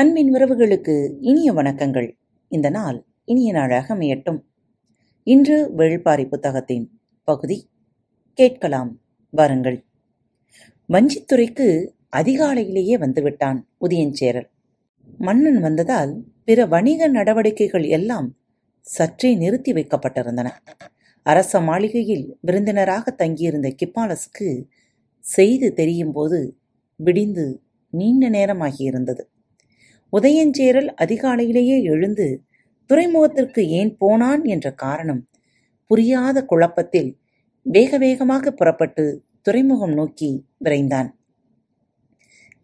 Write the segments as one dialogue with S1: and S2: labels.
S1: அன்பின் உறவுகளுக்கு இனிய வணக்கங்கள். இந்த நாள் இனிய நாளாக அமையட்டும். இன்று வேள்பாரி புத்தகத்தின் பகுதி கேட்கலாம் வாருங்கள். வஞ்சித்துறைக்கு அதிகாலையிலேயே வந்துவிட்டான் உதயஞ்சேரல் மன்னன் வந்ததால் பிற வணிக நடவடிக்கைகள் எல்லாம் சற்றே நிறுத்தி வைக்கப்பட்டிருந்தன. அரச மாளிகையில் விருந்தினராக தங்கியிருந்த கிப்பாலஸுக்கு செய்து தெரியும் போது விடிந்து நீண்ட நேரமாகியிருந்தது. உதயஞ்சேரல் அதிகாலையிலேயே எழுந்து துறைமுகத்திற்கு ஏன் போனான் என்ற காரணம் புரியாத குழப்பத்தில் வேக வேகமாக புறப்பட்டு துறைமுகம் நோக்கி விரைந்தான்.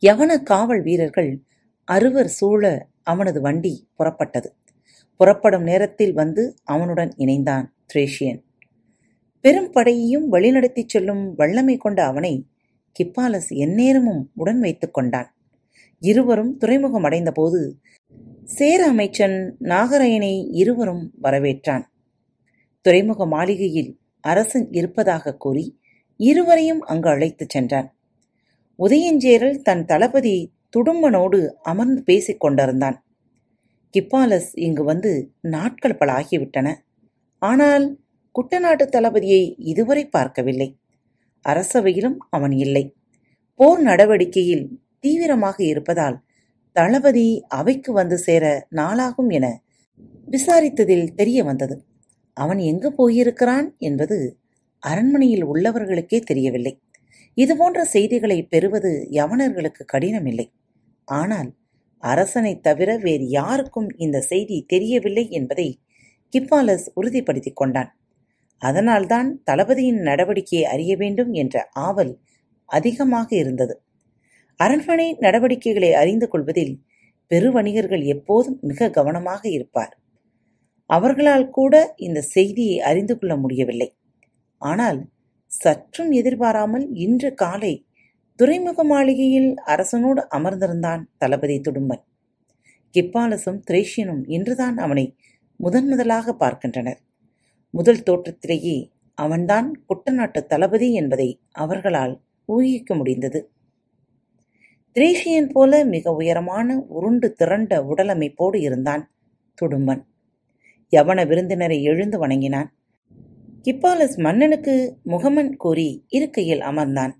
S1: யவன காவல் வீரர்கள் அறுவர் சூழ அவனது வண்டி புறப்பட்டது. புறப்படும் நேரத்தில் வந்து அவனுடன் இணைந்தான் த்ரேஷியன். பெரும் படையையும் வழிநடத்திச் செல்லும் வல்லமை கொண்ட அவனை கிப்பாலஸ் எந்நேரமும் உடன் வைத்துக் கொண்டான். இருவரும் துறைமுகம் அடைந்தபோது சேர அமைச்சன் நாகரையனை இருவரும் வரவேற்றான். துறைமுக மாளிகையில் அரசன் இருப்பதாக கூறி இருவரையும் அங்கு அழைத்துச் சென்றான். உதயஞ்சேரல் தன் தளபதி துடும்பனோடு அமர்ந்து பேசிக் கொண்டிருந்தான். கிப்பாலஸ் இங்கு வந்து நாட்கள் பல ஆகிவிட்டன ஆனால் குட்டநாட்டு தளபதியை இதுவரை பார்க்கவில்லை. அரசவையிலும் அவன் இல்லை. போர் நடவடிக்கையில் தீவிரமாக இருப்பதால் தளபதி அவைக்கு வந்து சேர நாளாகும் என விசாரித்ததில் தெரிய வந்தது. அவன் எங்கு போயிருக்கிறான் என்பது அரண்மனையில் உள்ளவர்களுக்கே தெரியவில்லை. இதுபோன்ற செய்திகளை பெறுவது யவனர்களுக்கு கடினமில்லை. ஆனால் அரசனைத் தவிர வேறு யாருக்கும் இந்த செய்தி தெரியவில்லை என்பதை கிப்பாலஸ் உறுதிப்படுத்திக் கொண்டான். அதனால்தான் தளபதியின் நடவடிக்கையை அறிய வேண்டும் என்ற ஆவல் அதிகமாக இருந்தது. அரண்மனை நடவடிக்கைகளை அறிந்து கொள்வதில் பெருவணிகர்கள் எப்போதும் மிக கவனமாக இருப்பார். அவர்களால் கூட இந்த செய்தியை அறிந்து கொள்ள முடியவில்லை. ஆனால் சற்றும் எதிர்பாராமல் இன்று காலை துறைமுக மாளிகையில் அரசனோடு அமர்ந்திருந்தான் தளபதி துடும்பன். கிப்பாலசும் திரேஷியனும் இன்றுதான் அவனை முதன் முதலாக பார்க்கின்றனர். முதல் தோற்றத்திலேயே அவன்தான் குட்டநாட்டு தளபதி என்பதை அவர்களால் ஊகிக்க முடிந்தது. திரேஷியன் போல மிக உயரமான உருண்டு திரண்ட உடலமைப்போடு இருந்தான் துடும்பன். யவன விருந்தினரை எழுந்து வணங்கினான். கிப்பாலஸ் மன்னனுக்கு முகமன் கூறி இருக்கையில் அமர்ந்தான்.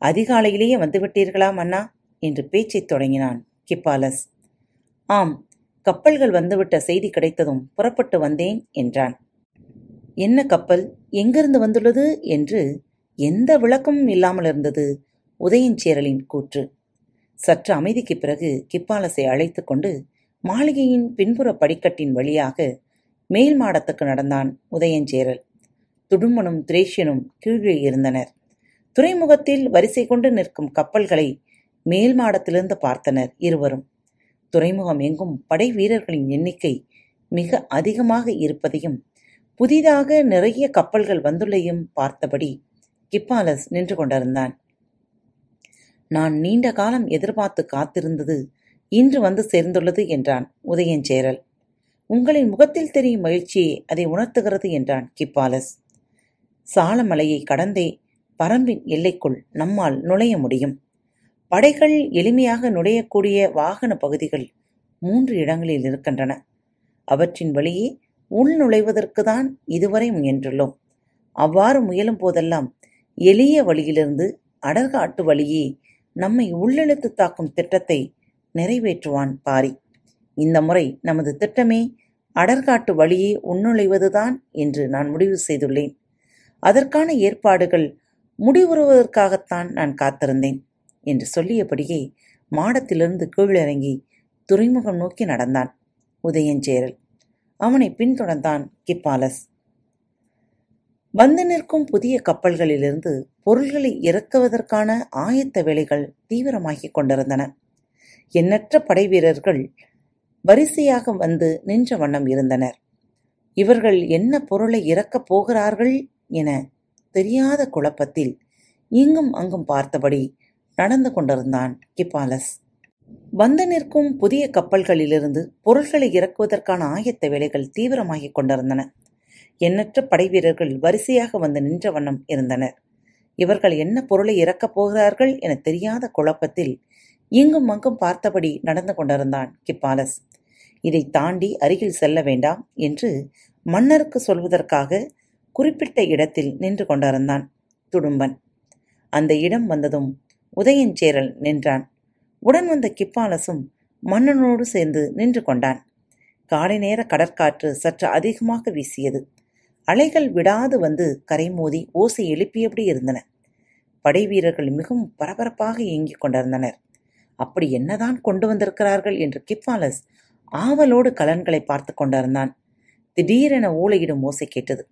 S1: அதிகாலையிலேயே வந்துவிட்டீர்களா மன்னா? என்று பேச்சைத் தொடங்கினான் கிப்பாலஸ். ஆம் கப்பல்கள் வந்துவிட்ட செய்தி கிடைத்ததும் புறப்பட்டு வந்தேன் என்றான். என்ன கப்பல்? எங்கிருந்து வந்துள்ளது? என்று எந்த விளக்கமும் இல்லாமல் இருந்தது உதயஞ்சேரலின் கூற்று. சற்று அமைதிக்குப் பிறகு கிப்பாலஸை அழைத்து கொண்டு மாளிகையின் பின்புற படிக்கட்டின் வழியாக மேல் மாடத்துக்கு நடந்தான் உதயஞ்சேரல். துடுமனும் திரேஷியனும் கீழே இருந்தனர். துறைமுகத்தில் வரிசை கொண்டு நிற்கும் கப்பல்களை மேல் மாடத்திலிருந்து பார்த்தனர் இருவரும். துறைமுகம் எங்கும் படை வீரர்களின் எண்ணிக்கை மிக அதிகமாக இருப்பதையும் புதிதாக நிறைய கப்பல்கள் வந்துள்ளையும் பார்த்தபடி கிப்பாலஸ் நின்று கொண்டிருந்தான். நான் நீண்ட காலம் எதிர்பார்த்து காத்திருந்தது இன்று வந்து சேர்ந்துள்ளது என்றான் உதயஞ்சேரல். உங்களின் முகத்தில் தெரியும் மகிழ்ச்சியை அதை உணர்த்துகிறது என்றான் கிப்பாலஸ். சாலமலையை கடந்தே பரம்பின் எல்லைக்குள் நம்மால் நுழைய முடியும். படைகள் எளிமையாக நுழையக்கூடிய வாகன பகுதிகள் மூன்று இடங்களில் இருக்கின்றன அவற்றின் வழியே உள் நுழைவதற்குதான் இதுவரை முயன்றுள்ளோம். அவ்வாறு முயலும் போதெல்லாம் எளிய வழியிலிருந்து அடர்காட்டு வழியே நம்மை உள்ளெழுத்து தாக்கும் திட்டத்தை நிறைவேற்றுவான் பாரி. இந்த முறை நமது திட்டமே அடர்காட்டு வழியே உள்நுழைவதுதான் என்று நான் முடிவு செய்துள்ளேன். அதற்கான ஏற்பாடுகள் முடிவுறுவதற்காகத்தான் நான் காத்திருந்தேன் என்று சொல்லியபடியே மாடத்திலிருந்து கீழிறங்கி துறைமுகம் நோக்கி நடந்தான் உதயஞ்சேரல். அவனை பின்தொடர்ந்தான் கிப்பாலஸ். வந்து நிற்கும் புதிய கப்பல்களிலிருந்து பொருள்களை இறக்குவதற்கான ஆயத்த வேலைகள் தீவிரமாகிக் கொண்டிருந்தன. எண்ணற்ற படைவீரர்கள் வரிசையாக வந்து நின்ற வண்ணம் இருந்தனர். இவர்கள் என்ன பொருளை இறக்கப் போகிறார்கள் என தெரியாத குழப்பத்தில் இங்கும் அங்கும் பார்த்தபடி நடந்து கொண்டிருந்தான் கிப்பாலஸ் வந்து நிற்கும் புதிய கப்பல்களிலிருந்து பொருள்களை இறக்குவதற்கான ஆயத்த வேலைகள் தீவிரமாகிக் கொண்டிருந்தன. எண்ணற்ற படைவீரர்கள் வரிசையாக வந்து நின்ற வண்ணம் இருந்தனர். இவர்கள் என்ன பொருளை இறக்கப் போகிறார்கள் என தெரியாத குழப்பத்தில் இங்கும் அங்கும் பார்த்தபடி நடந்து கொண்டிருந்தான் கிப்பாலஸ். இதை தாண்டி அருகில் செல்ல வேண்டாம் என்று மன்னருக்கு சொல்வதற்காக குறிப்பிட்ட இடத்தில் நின்று கொண்டிருந்தான் துடும்பன். அந்த இடம் வந்ததும் உதயஞ்சேரல் நின்றான். உடன் வந்த கிப்பாலசும் மன்னனோடு சேர்ந்து நின்று கொண்டான். காலை நேர கடற்காற்று சற்று அதிகமாக வீசியது. அலைகள் விடாது வந்து கரை மோதி ஓசை எழுப்பியபடி இருந்தன. படை வீரர்கள் மிகவும் பரபரப்பாக இயங்கிக் கொண்டிருந்தனர். அப்படி என்னதான் கொண்டு வந்திருக்கிறார்கள் என்று கிப்பாலஸ் ஆவலோடு கலன்களை பார்த்து கொண்டிருந்தான். திடீரென ஊளையிடும் ஓசை கேட்டது.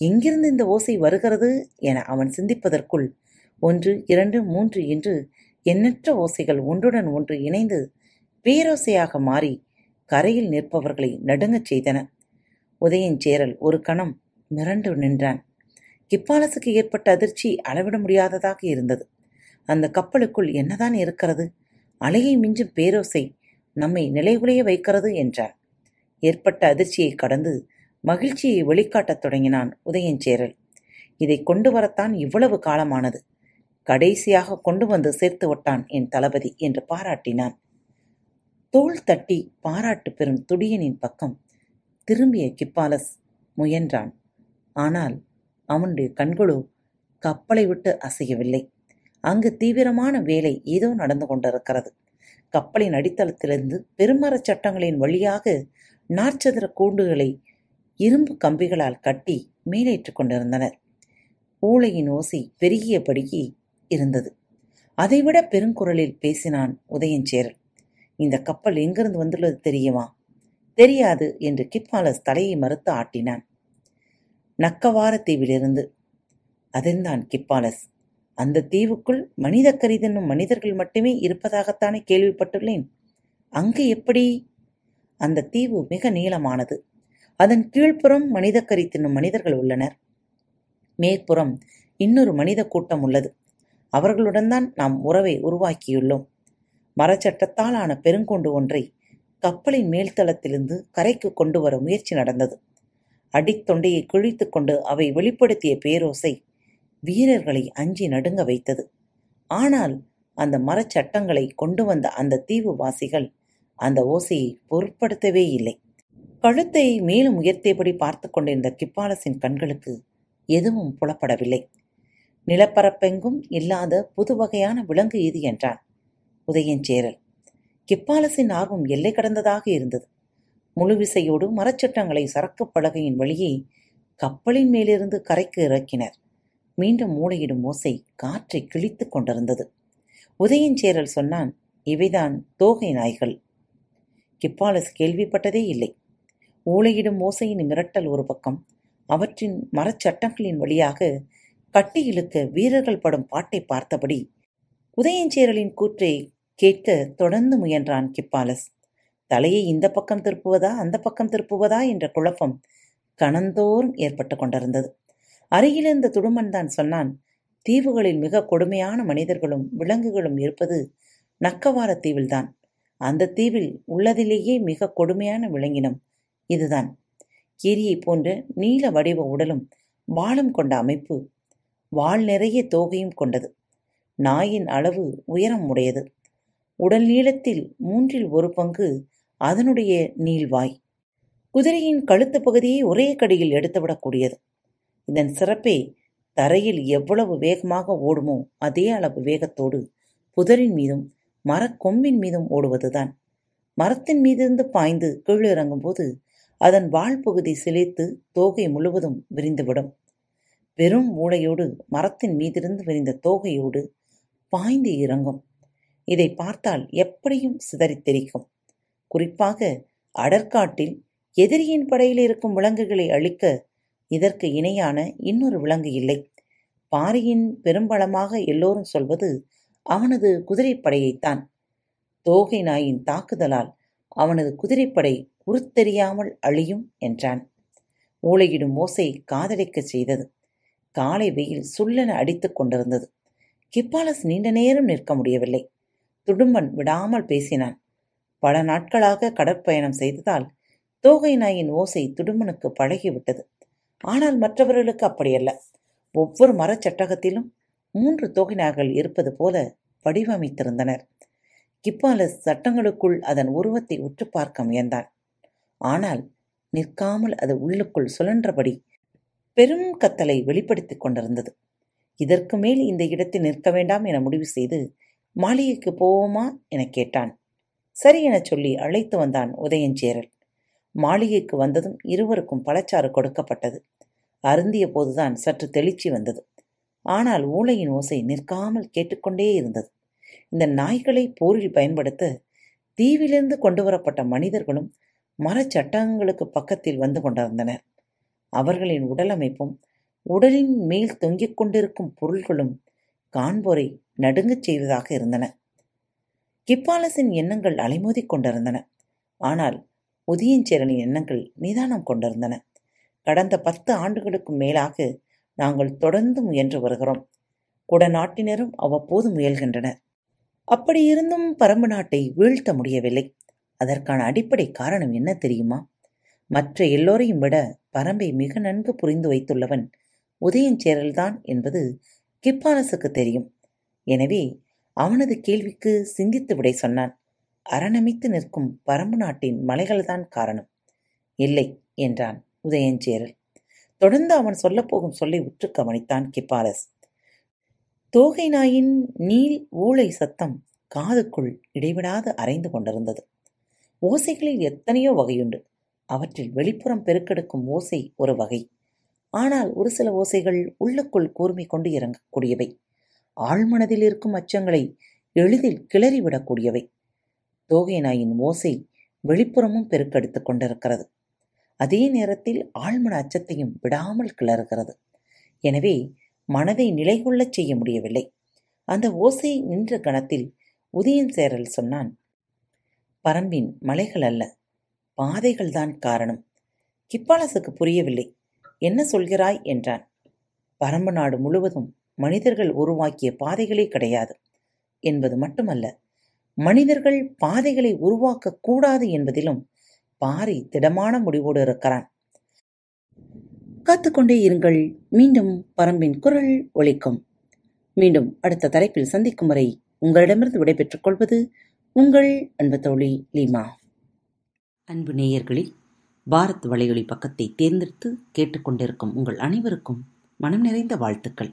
S1: எங்கிருந்து இந்த ஓசை வருகிறது என அவன் சிந்திப்பதற்குள் ஒன்று இரண்டு மூன்று என்று எண்ணற்ற ஓசைகள் ஒன்றுடன் ஒன்று இணைந்து பேரோசையாக மாறி கரையில் நிற்பவர்களை நடுங்கச் செய்தன. உதயஞ்சேரல் ஒரு கணம் மிரண்டு நின்றான். கிப்பாலசுக்கு ஏற்பட்ட அதிர்ச்சி அளவிட முடியாததாக இருந்தது. அந்த கப்பலுக்குள் என்னதான் இருக்கிறது? அலையை மிஞ்சும் பேரோசை நம்மை நிலைகுலைய வைக்கிறது என்றான் ஏற்பட்ட அதிர்ச்சியை கடந்து மகிழ்ச்சியை வெளிக்காட்டத் தொடங்கினான் உதயஞ்சேரல் இதை கொண்டு வரத்தான் இவ்வளவு காலமானது. கடைசியாக கொண்டு வந்து சேர்த்து விட்டான் என் தளபதி என்று பாராட்டினான். தோள் தட்டி பாராட்டு பெறும் துடியனின் பக்கம் திரும்பிய கிப்பாலஸ் முயன்றான். ஆனால் அவனுடைய கண்களோ கப்பலை விட்டு அசையவில்லை. அங்கு தீவிரமான வேலை ஏதோ நடந்து கொண்டிருக்கிறது. கப்பலின் அடித்தளத்திலிருந்து பெருமரச் சட்டங்களின் வழியாக நாற்சதுர கூண்டுகளை இரும்பு கம்பிகளால் கட்டி மேலேற்றுக் கொண்டிருந்தனர். ஊளையின் ஓசை பெருகியபடியே இருந்தது. அதைவிட பெருங்குரலில் பேசினான் உதயஞ்சேரல் இந்த கப்பல் எங்கிருந்து வந்துள்ளது தெரியுமா? தெரியாது என்று கிப்பாலஸ் தலையை மறுத்து ஆட்டினான். நக்கவார தீவிலிருந்து அதன்தான் கிப்பாலஸ் அந்த தீவுக்குள் மனித கரிதனும் மனிதர்கள் மட்டுமே இருப்பதாகத்தானே கேள்விப்பட்டுள்ளேன். அங்கு எப்படி? அந்த தீவு மிக நீளமானது. அதன் கீழ்ப்புறம் மனித கரி தின்னும் மனிதர்கள் உள்ளனர். மேற்புறம் இன்னொரு மனித கூட்டம் உள்ளது. அவர்களுடன் தான் நாம் உறவை உருவாக்கியுள்ளோம். மரச்சட்டத்தால் ஆன பெருங்கொண்டு ஒன்றை கப்பலின் மேல்தளத்திலிருந்து கரைக்கு கொண்டு வர முயற்சி நடந்தது. அடித்தொண்டையை கிழித்துக் கொண்டு அவை வெளிப்படுத்திய பேரோசை வீரர்களை அஞ்சி நடுங்க வைத்தது. ஆனால் அந்த மரச்சட்டங்களை கொண்டு வந்த அந்த தீவுவாசிகள் அந்த ஓசையை பொருட்படுத்தவே இல்லை. கழுத்தை மேலும் உயர்த்தியபடி பார்த்து கொண்டிருந்த கிப்பாலசின் கண்களுக்கு எதுவும் புலப்படவில்லை. நிலப்பரப்பெங்கும் இல்லாத புது வகையான விலங்கு இது என்றான் உதயஞ்சேரல் கிப்பாலசின் ஆர்வம் எல்லை கடந்ததாக இருந்தது. முழுவிசையோடு மரச்சட்டங்களை சரக்குப் பலகையின் வழியே கப்பலின் மேலிருந்து கரைக்கு இறக்கினர். மீண்டும் மூளையிடும் ஓசை காற்றை கிழித்துக் கொண்டிருந்தது. உதயஞ்சேரல் சொன்னான் இவைதான் தோகை நாய்கள். கிப்பாலஸ் கேள்விப்பட்டதே இல்லை. ஊளையிடும் ஓசையின் மிரட்டல் ஒரு பக்கம் அவற்றின் மரச்சட்டங்களின் வழியாக கட்டி இழுக்க வீரர்கள் படும் பாட்டை பார்த்தபடி உதயஞ்சேரலின் கூற்றை கேட்க தொடர்ந்து முயன்றான் கிப்பாலஸ். தலையை இந்த பக்கம் திருப்புவதா அந்த பக்கம் திருப்புவதா என்ற குழப்பம் கணந்தோறும் ஏற்பட்டு கொண்டிருந்தது. அருகிலிருந்த துடுமன் தான் சொன்னான் தீவுகளில் மிக கொடுமையான மனிதர்களும் விலங்குகளும் இருப்பது நக்கவார தீவில்தான். அந்த தீவில் உள்ளதிலேயே மிக கொடுமையான விலங்கினம் இதுதான். கீரியை போன்ற நீல வடிவ உடலும் வாளும் கொண்ட அமைப்பு வால் நிறைய தோகையும் கொண்டது. நாயின் அளவு உயரம் உடையது. உடல் நீளத்தில் மூன்றில் ஒரு பங்கு அதனுடைய நீள்வாய். குதிரையின் கழுத்து பகுதியை ஒரே கடியில் எடுத்துவிடக்கூடியது இதன் சிறப்பே தரையில் எவ்வளவு வேகமாக ஓடுமோ அதே அளவு வேகத்தோடு புதரின் மீதும் மரக்கொம்பின் மீதும் ஓடுவதுதான். மரத்தின் மீதிருந்து பாய்ந்து கீழிறங்கும் போது அதன் வால் பகுதி சிலைத்து தோகை முழுவதும் விரிந்துவிடும். வெறும் மூளையோடு மரத்தின் மீதிருந்து விரிந்த தோகையோடு பாய்ந்து இறங்கும். இதை பார்த்தால் எப்படியும் சிதறித்திரிக்கும். குறிப்பாக அடற்காட்டில் எதிரியின் படையில் இருக்கும் விலங்குகளை அழிக்க இதற்கு இணையான இன்னொரு விலங்கு இல்லை. பாரியின் பெரும்பலமாக எல்லோரும் சொல்வது அவனது குதிரைப்படையைத்தான் தோகை நாயின் தாக்குதலால் அவனது குதிரைப்படை உருத்தெரியாமல் அழியும் என்றான். ஊளையிடும் ஓசை காதலிக்கச் செய்தது. காலை வெயில் சுள்ளென அடித்துக் கொண்டிருந்தது. கிப்பாலஸ் நீண்ட நேரம் நிற்க முடியவில்லை. துடும்பன் விடாமல் பேசினான். பல நாட்களாக கடற்பயணம் செய்ததால் தோகை நாயின் ஓசை துடும்பனுக்கு பழகிவிட்டது. ஆனால் மற்றவர்களுக்கு அப்படியல்ல. ஒவ்வொரு மரச்சட்டகத்திலும் மூன்று தோகை நாய்கள் இருப்பது போல வடிவமைத்திருந்தனர். கிப்பாலஸ் சட்டங்களுக்குள் அதன் உருவத்தை உற்று பார்க்க முயன்றான். ஆனால் நிற்காமல் அது உள்ளுக்குள் சுழன்றபடி பெரும் கத்தலை வெளிப்படுத்திக் கொண்டிருந்தது. இதற்கு மேல் இந்த இடத்தில் நிற்க வேண்டாம் என முடிவு செய்து மாளிகைக்கு போவோமா? எனக் கேட்டான். சரி எனச் சொல்லி அழைத்து வந்தான் உதயஞ்சேரல் மாளிகைக்கு வந்ததும் இருவருக்கும் பழச்சாறு கொடுக்கப்பட்டது. அருந்திய போதுதான் சற்று தெளிச்சி வந்தது. ஆனால் ஊளையின் ஓசை நிற்காமல் கேட்டுக்கொண்டே இருந்தது. இந்த நாய்களை போரில் பயன்படுத்த தீவிலிருந்து கொண்டு வரப்பட்ட மனிதர்களும் மரச்சட்டங்களுக்கு பக்கத்தில் வந்து கொண்டிருந்தனர். அவர்களின் உடலமைப்பும் உடலின் மேல் தொங்கிக் கொண்டிருக்கும் பொருள்களும் காண்போரை நடுங்கச் செய்வதாக இருந்தன. கிப்பாலசின் எண்ணங்கள் அலைமோதிக் கொண்டிருந்தன. ஆனால் உதயஞ்சேரனின் எண்ணங்கள் நிதானம் கொண்டிருந்தன. கடந்த பத்து ஆண்டுகளுக்கும் மேலாக நாங்கள் தொடர்ந்து முயன்று வருகிறோம். குடநாட்டினரும் அவ்வப்போது முயல்கின்றனர். அப்படியிருந்தும் பரம்பு நாட்டை வீழ்த்த முடியவில்லை. அதற்கான அடிப்படை காரணம் என்ன தெரியுமா? மற்ற எல்லோரையும் விட பரம்பை மிக நன்கு புரிந்து வைத்துள்ளவன் உதயஞ்சேரல்தான் என்பது கிப்பாலசுக்கு தெரியும். எனவே அவனது கேள்விக்கு சிந்தித்து விடை சொன்னான். அரணமைத்து நிற்கும் பரம்பு நாட்டின் மலைகள்தான் காரணம். இல்லை என்றான் உதயஞ்சேரல். தொடர்ந்து அவன் சொல்லப்போகும் சொல்லை உற்று கவனித்தான் கிப்பாலஸ். தோகை நாயின் நீல் ஊளை சத்தம் காதுக்குள் இடைவிடாது அரைந்து கொண்டிருந்தது. ஓசைகளில் எத்தனையோ வகையுண்டு. அவற்றில் வெளிப்புறம் பெருக்கெடுக்கும் ஓசை ஒரு வகை. ஆனால் ஒரு சில ஓசைகள் உள்ளுக்குள் கூர்மை கொண்டு இறங்கக்கூடியவை. ஆழ்மனதில் இருக்கும் அச்சங்களை எளிதில் கிளறிவிடக்கூடியவை தோகை நாயின் ஓசை வெளிப்புறமும் பெருக்கெடுத்து கொண்டிருக்கிறது. அதே நேரத்தில் ஆழ்மன அச்சத்தையும் விடாமல் கிளறுகிறது. எனவே மனதை நிலை கொள்ளச் செய்ய முடியவில்லை. அந்த ஓசை நின்ற கணத்தில் உதயன் சேரல் சொன்னான் பரம்பின் மலைகள் அல்ல பாதைகள்தான் காரணம். கிப்பாலசுக்கு புரியவில்லை. என்ன சொல்கிறாய்? என்றான். பரம்பு நாடு முழுவதும் மனிதர்கள் உருவாக்கிய பாதைகளே கிடையாது என்பது மட்டுமல்ல மனிதர்கள் பாதைகளை உருவாக்க கூடாது என்பதிலும் பாரி திடமான முடிவோடு இருக்கிறான். காத்துக்கொண்டே இருங்கள். மீண்டும் பரம்பின் குரல் ஒழிக்கும் மீண்டும் அடுத்த தலைப்பில் சந்திக்கும் வரை உங்களிடமிருந்து விடைபெற்றுக் கொள்வது உங்கள் அன்பு தோழி லீமா. அன்பு நேயர்களில் பாரத் வலையொலி பக்கத்தை தேர்ந்தெடுத்து கேட்டுக்கொண்டிருக்கும் உங்கள் அனைவருக்கும் மனம் நிறைந்த வாழ்த்துக்கள்.